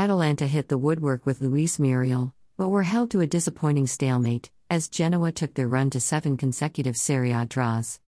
Atalanta hit the woodwork with Luis Muriel, but were held to a disappointing stalemate, as Genoa took their run to seven consecutive Serie A draws.